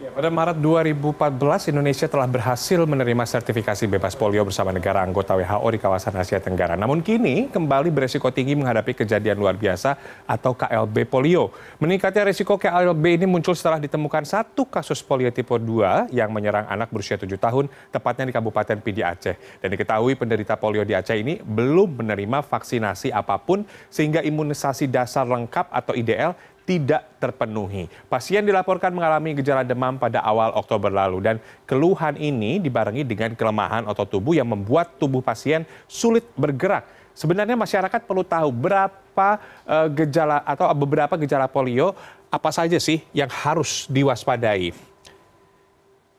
Pada Maret 2014, Indonesia telah berhasil menerima sertifikasi bebas polio bersama negara anggota WHO di kawasan Asia Tenggara. Namun kini kembali beresiko tinggi menghadapi kejadian luar biasa atau KLB polio. Meningkatnya resiko KLB ini muncul setelah ditemukan satu kasus polio tipe 2 yang menyerang anak berusia 7 tahun, tepatnya di Kabupaten Pidi Aceh. Dan diketahui penderita polio di Aceh ini belum menerima vaksinasi apa pun sehingga imunisasi dasar lengkap atau IDL tidak terpenuhi. Pasien dilaporkan mengalami gejala demam pada awal Oktober lalu dan keluhan ini dibarengi dengan kelemahan otot tubuh yang membuat tubuh pasien sulit bergerak. Sebenarnya masyarakat perlu tahu berapa uh, gejala atau beberapa gejala polio apa saja sih yang harus diwaspadai.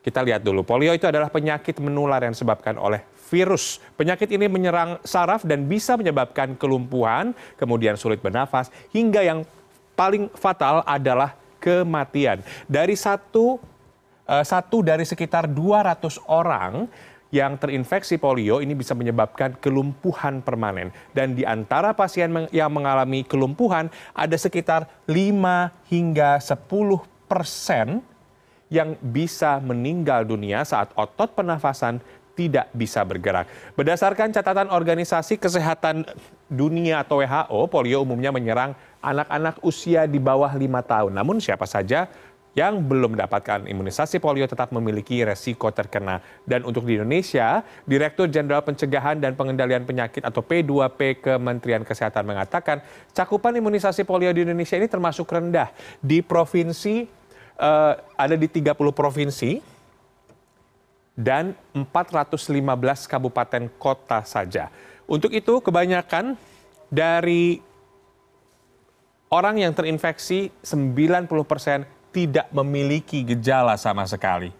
Kita lihat dulu, polio itu adalah penyakit menular yang disebabkan oleh virus. Penyakit ini menyerang saraf dan bisa menyebabkan kelumpuhan, kemudian sulit bernafas, hingga yang paling fatal adalah kematian. Dari satu, uh, satu dari sekitar 200 orang yang terinfeksi polio ini bisa menyebabkan kelumpuhan permanen. Dan di antara pasien yang mengalami kelumpuhan ada sekitar 5 hingga 10 persen yang bisa meninggal dunia saat otot pernafasan tidak bisa bergerak. Berdasarkan catatan Organisasi Kesehatan Dunia atau WHO, polio umumnya menyerang anak-anak usia di bawah lima tahun. Namun siapa saja yang belum mendapatkan imunisasi polio tetap memiliki resiko terkena. Dan untuk di Indonesia, Direktur Jenderal Pencegahan dan Pengendalian Penyakit atau P2P Kementerian Kesehatan mengatakan cakupan imunisasi polio di Indonesia ini termasuk rendah. Di provinsi, uh, ada di 30 provinsi, dan 415 kabupaten kota saja. Untuk itu kebanyakan dari orang yang terinfeksi 90% tidak memiliki gejala sama sekali.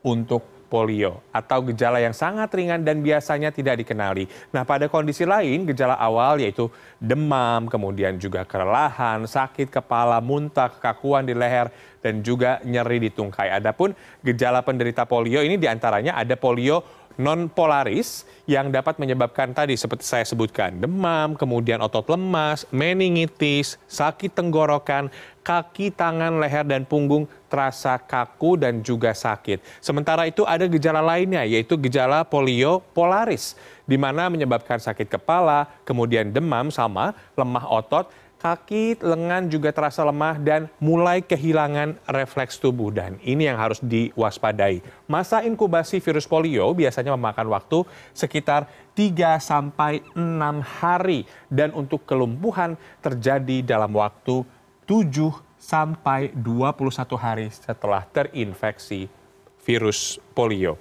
Untuk polio atau gejala yang sangat ringan dan biasanya tidak dikenali. Nah, pada kondisi lain, gejala awal yaitu demam, kemudian juga kelelahan, sakit kepala, muntah, kekakuan di leher, dan juga nyeri di tungkai. Adapun gejala penderita polio ini di antaranya ada polio non polaris yang dapat menyebabkan tadi seperti saya sebutkan demam, kemudian otot lemas, meningitis, sakit tenggorokan, kaki, tangan, leher dan punggung terasa kaku dan juga sakit. Sementara itu ada gejala lainnya yaitu gejala polio polaris di mana menyebabkan sakit kepala, kemudian demam sama lemah otot kaki, lengan juga terasa lemah dan mulai kehilangan refleks tubuh dan ini yang harus diwaspadai. Masa inkubasi virus polio biasanya memakan waktu sekitar 3 sampai 6 hari dan untuk kelumpuhan terjadi dalam waktu 7 sampai 21 hari setelah terinfeksi virus polio.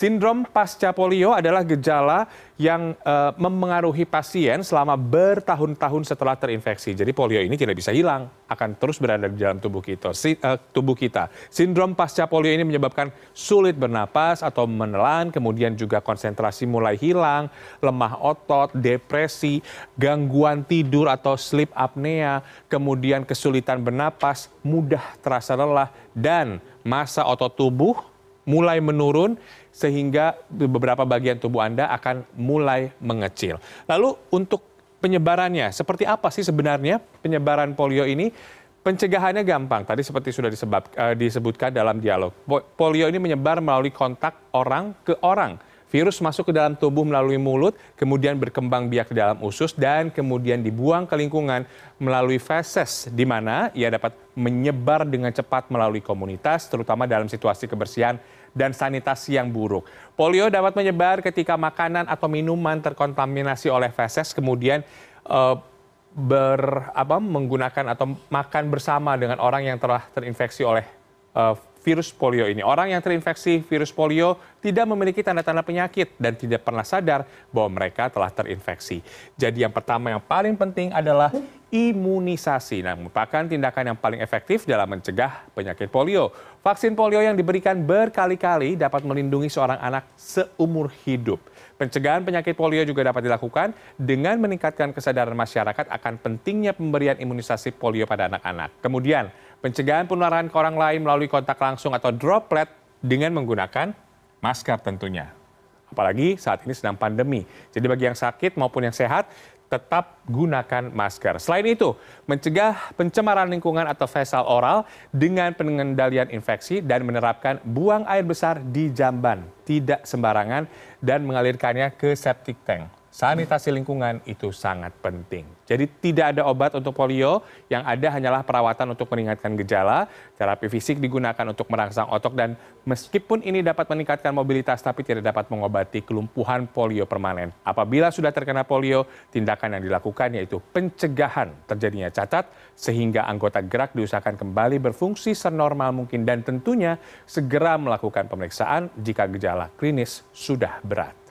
Sindrom pasca polio adalah gejala yang uh, memengaruhi pasien selama bertahun-tahun setelah terinfeksi. Jadi polio ini tidak bisa hilang, akan terus berada di dalam tubuh kita. Si, uh, tubuh kita. Sindrom pasca polio ini menyebabkan sulit bernapas atau menelan, kemudian juga konsentrasi mulai hilang, lemah otot, depresi, gangguan tidur atau sleep apnea, kemudian kesulitan bernapas, mudah terasa lelah, dan masa otot tubuh mulai menurun sehingga beberapa bagian tubuh Anda akan mulai mengecil. Lalu untuk penyebarannya, seperti apa sih sebenarnya penyebaran polio ini? Pencegahannya gampang, tadi seperti sudah disebab, uh, disebutkan dalam dialog. Polio ini menyebar melalui kontak orang ke orang. Virus masuk ke dalam tubuh melalui mulut, kemudian berkembang biak ke dalam usus, dan kemudian dibuang ke lingkungan melalui feses, di mana ia dapat menyebar dengan cepat melalui komunitas, terutama dalam situasi kebersihan dan sanitasi yang buruk. Polio dapat menyebar ketika makanan atau minuman terkontaminasi oleh feses kemudian uh, ber apa menggunakan atau makan bersama dengan orang yang telah terinfeksi oleh uh, virus polio ini. Orang yang terinfeksi virus polio tidak memiliki tanda-tanda penyakit dan tidak pernah sadar bahwa mereka telah terinfeksi. Jadi yang pertama yang paling penting adalah imunisasi. Nah, merupakan tindakan yang paling efektif dalam mencegah penyakit polio. Vaksin polio yang diberikan berkali-kali dapat melindungi seorang anak seumur hidup. Pencegahan penyakit polio juga dapat dilakukan dengan meningkatkan kesadaran masyarakat akan pentingnya pemberian imunisasi polio pada anak-anak. Kemudian, pencegahan penularan ke orang lain melalui kontak langsung atau droplet dengan menggunakan masker tentunya. Apalagi saat ini sedang pandemi. Jadi bagi yang sakit maupun yang sehat, tetap gunakan masker. Selain itu, mencegah pencemaran lingkungan atau fesal oral dengan pengendalian infeksi dan menerapkan buang air besar di jamban, tidak sembarangan dan mengalirkannya ke septic tank sanitasi lingkungan itu sangat penting. Jadi tidak ada obat untuk polio, yang ada hanyalah perawatan untuk meningkatkan gejala, terapi fisik digunakan untuk merangsang otot dan meskipun ini dapat meningkatkan mobilitas tapi tidak dapat mengobati kelumpuhan polio permanen. Apabila sudah terkena polio, tindakan yang dilakukan yaitu pencegahan terjadinya cacat sehingga anggota gerak diusahakan kembali berfungsi senormal mungkin dan tentunya segera melakukan pemeriksaan jika gejala klinis sudah berat.